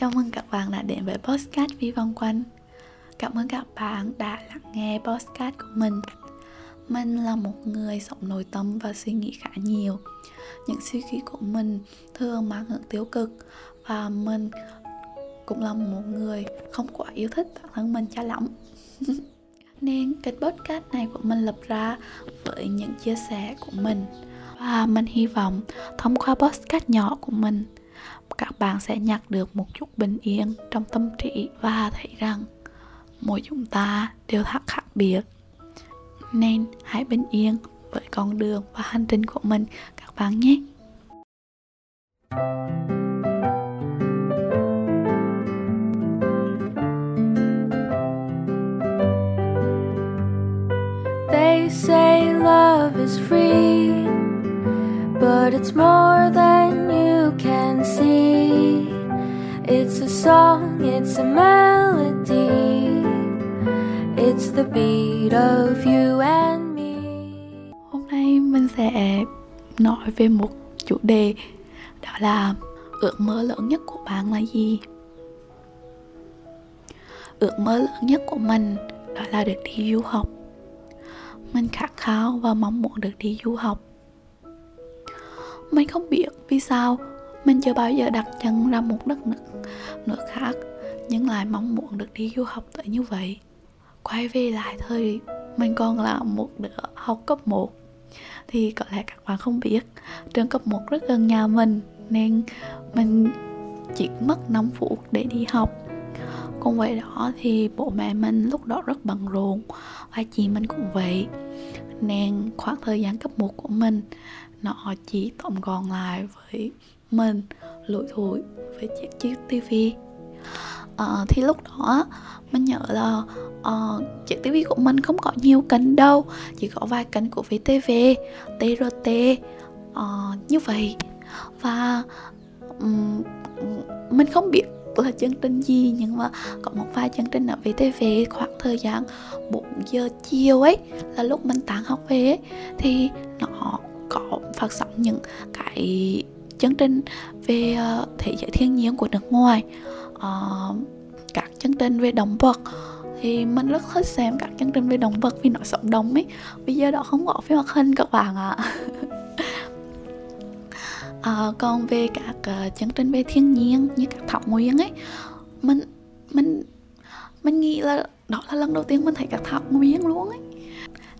Chào mừng các bạn đã đến với Postcard Vi Vòng Quanh. Cảm ơn các bạn đã lắng nghe postcard của mình. Mình là một người sống nội tâm và suy nghĩ khá nhiều. Những suy nghĩ của mình thường mang hướng tiêu cực Và mình cũng là một người không quá yêu thích bản thân mình cho lắm. Nên kênh podcast này của mình lập ra với những chia sẻ của mình. Và mình hy vọng thông qua podcast nhỏ của mình các bạn sẽ nhặt được một chút bình yên trong tâm trí và thấy rằng mỗi chúng ta đều thật khác biệt. Nên hãy bình yên với con đường và hành trình của mình các bạn nhé. They say love is free, but it's more than song, it's a melody, it's the beat of you and me. Hôm nay mình sẽ nói về một chủ đề đó là ước mơ lớn nhất của bạn là gì? Ước mơ lớn nhất của mình đó là được đi du học. Mình khát khao và mong muốn được đi du học. Mình không biết vì sao mình chưa bao giờ đặt chân ra một đất nước, nước khác nhưng lại mong muốn được đi du học tới như vậy. Quay về lại thời mình còn là một đứa học cấp 1 thì có lẽ các bạn không biết trường cấp 1 rất gần nhà mình nên mình chỉ mất 5 phút để đi học. Cùng vậy đó thì bố mẹ mình lúc đó rất bận rộn và chị mình cũng vậy. Nên khoảng thời gian cấp 1 của mình nó chỉ tổng gọn lại với mình lủi thủi với chiếc chiếc tivi. À, thì lúc đó mình nhớ là uh, chiếc tivi của mình không có nhiều kênh đâu chỉ có vài kênh của VTV, TRT uh, ờ, như vậy. Và um, mình không biết là chương trình gì nhưng mà có một vài chương trình ở VTV khoảng thời gian 4 giờ chiều ấy là lúc mình tán học về ấy, thì nó có phát sóng những cái chương trình về ờ, thế giới thiên nhiên của nước ngoài uh, các chương trình về động vật. Thì mình rất thích xem các chương trình về động vật vì nó sống động ấy. Bây giờ đó không có phim hoạt hình các bạn ạ. À. à, còn về các uh, chương trình về thiên nhiên như các thảo nguyên ấy mình mình mình nghĩ là đó là lần đầu tiên mình thấy các thảo nguyên luôn ấy.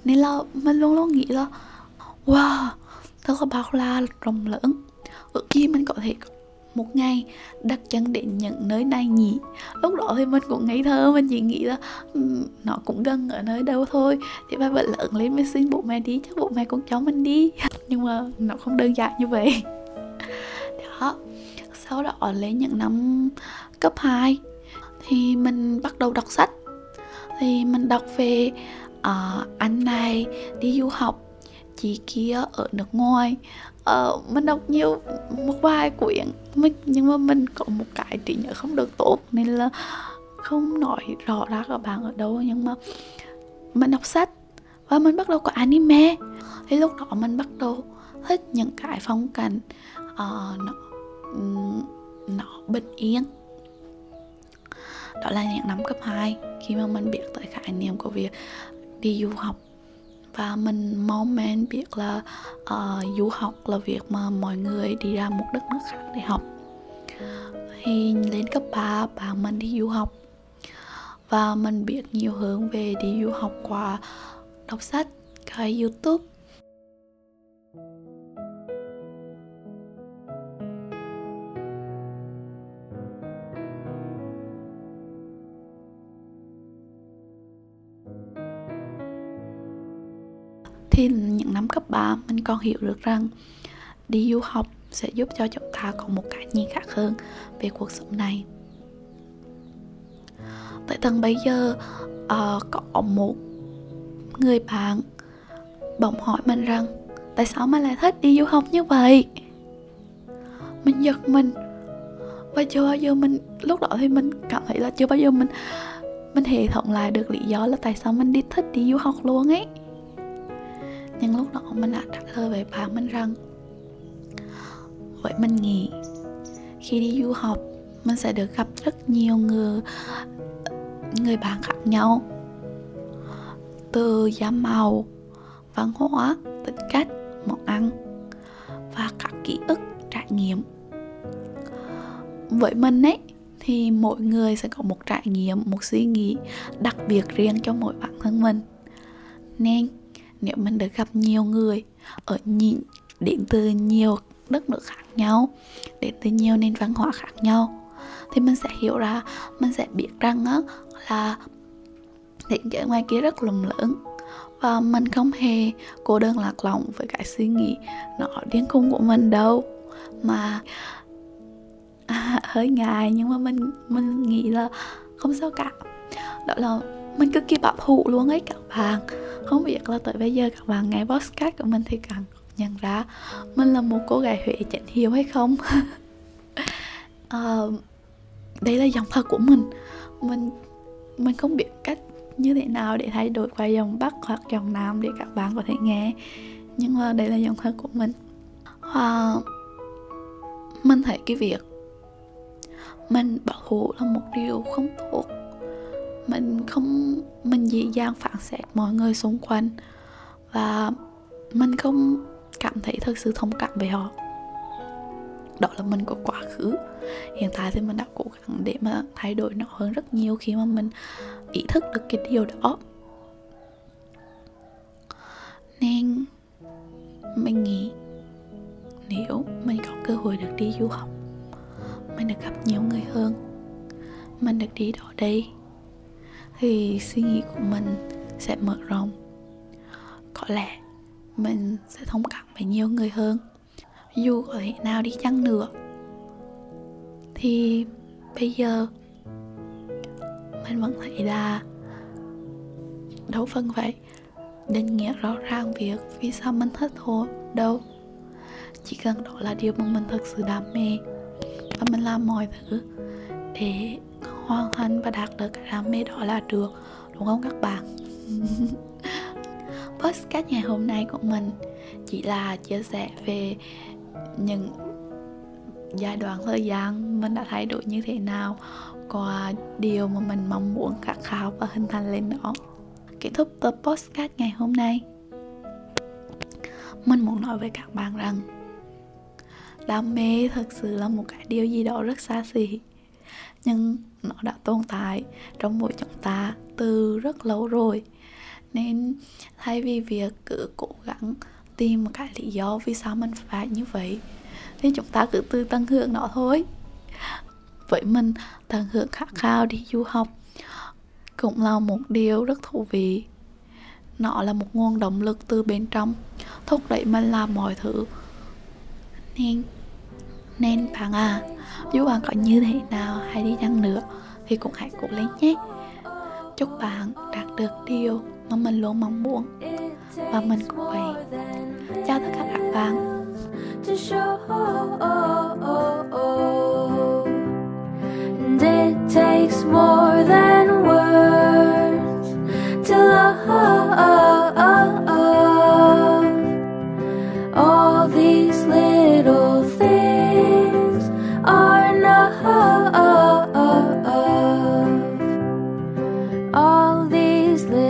Nên là mình luôn luôn nghĩ là wow thật là bao la rộng lớn ở kia mình có thể một ngày đặt chân đến những nơi này nhỉ? Lúc đó thì mình cũng ngây thơ mình chỉ nghĩ là um, nó cũng gần ở nơi đâu thôi thì ba vẫn lớn lên mới xin bố mẹ đi chắc bố mẹ cũng cho mình đi. Nhưng mà nó không đơn giản như vậy. Đó sau đó lấy những năm cấp 2 thì mình bắt đầu đọc sách. Thì mình đọc về uh, anh này đi du học chị kia ở nước ngoài. Ờ, mình đọc nhiều một vài quyển mình, nhưng mà mình có một cái trí nhớ không được tốt nên là không nói rõ ra các bạn ở đâu. Nhưng mà mình đọc sách và mình bắt đầu có anime. Thì lúc đó mình bắt đầu thích những cái phong cảnh uh, nó nó bình yên. Đó là những năm cấp 2 khi mà mình biết tới khái niệm của việc đi du học và mình mong man biết là uh, du học là việc mà mọi người đi ra một đất nước khác để học. Thì lên cấp 3 bạn mình đi du học. Và mình biết nhiều hơn về đi du học qua đọc sách cái youtube. Thì những năm cấp 3 mình còn hiểu được rằng đi du học sẽ giúp cho chúng ta có một cái nhìn khác hơn về cuộc sống này. Tại tầng bây giờ uh, có một người bạn bỗng hỏi mình rằng tại sao mình lại thích đi du học như vậy? Mình giật mình. Và chưa bao giờ mình lúc đó thì mình cảm thấy là chưa bao giờ mình mình hệ thống lại được lý do là tại sao mình đi thích đi du học luôn ấy nhưng lúc đó mình đã trả lời với bạn mình rằng, vậy mình nghĩ khi đi du học, mình sẽ được gặp rất nhiều người người bạn khác nhau. Từ da màu, văn hóa, tính cách, món ăn và các ký ức, trải nghiệm. Với mình ấy, thì mỗi người sẽ có một trải nghiệm, một suy nghĩ đặc biệt riêng cho mỗi bản thân mình. Nên nếu mình được gặp nhiều người ở nhìn đến từ nhiều đất nước khác nhau đến từ nhiều nền văn hóa khác nhau thì mình sẽ hiểu ra mình sẽ biết rằng á là thế giới ngoài kia rất lùng lớn. Và mình không hề cô đơn lạc lòng với cái suy nghĩ nó điên khùng của mình đâu. Mà à, hơi ngại nhưng mà mình mình nghĩ là không sao cả. Đó là mình cực kỳ bảo thủ luôn ấy các bạn. Không biết là tới bây giờ các bạn nghe podcast của mình thì càng nhận ra mình là một cô gái huệ chỉnh hiếu hay không? Uh, đây là giọng thật của mình. Mình mình không biết cách như thế nào để thay đổi qua dòng bắc hoặc dòng nam để các bạn có thể nghe. Nhưng mà đây là giọng thật của mình. Và mình thấy cái việc mình bảo hộ là một điều không tốt mình không, mình dễ dàng phản xét mọi người xung quanh. Và mình không cảm thấy thực sự thông cảm với họ. Đó là mình có quá khứ. Hiện tại thì mình đã cố gắng để mà thay đổi nó hơn rất nhiều khi mà mình ý thức được cái điều đó. Nên mình nghĩ nếu mình có cơ hội được đi du học, mình được gặp nhiều người hơn, mình được đi đó đây thì suy nghĩ của mình sẽ mở rộng. Có lẽ mình sẽ thông cảm với nhiều người hơn. Dù có thể nào đi chăng nữa. Thì bây giờ mình vẫn thấy là đâu phân vậy, định nghĩa rõ ràng việc vì sao mình thích hồ đâu. Chỉ cần đó là điều mà mình thật sự đam mê và mình làm mọi thứ để hoàn thành và đạt được cái đam mê đó là được, đúng không các bạn? Podcast ngày hôm nay của mình chỉ là chia sẻ về những giai đoạn thời gian mình đã thay đổi như thế nào qua điều mà mình mong muốn khát khao và hình thành lên đó. Kết thúc tập podcast ngày hôm nay, mình muốn nói với các bạn rằng, đam mê thật sự là một cái điều gì đó rất xa xỉ nhưng nó đã tồn tại trong mỗi chúng ta từ rất lâu rồi. Nên thay vì việc cứ cố gắng tìm một cái lý do vì sao mình phải như vậy, thì chúng ta cứ tự tận hưởng nó thôi. Với mình, tận hưởng khát khao đi du học cũng là một điều rất thú vị. Nó là một nguồn động lực từ bên trong, thúc đẩy mình làm mọi thứ. Nên nên bạn à dù bạn có như thế nào hay đi chăng nữa thì cũng hãy cố lên nhé. Chúc bạn đạt được điều mà mình luôn mong muốn. Và mình cũng vậy. Chào tất cả các bạn. all these little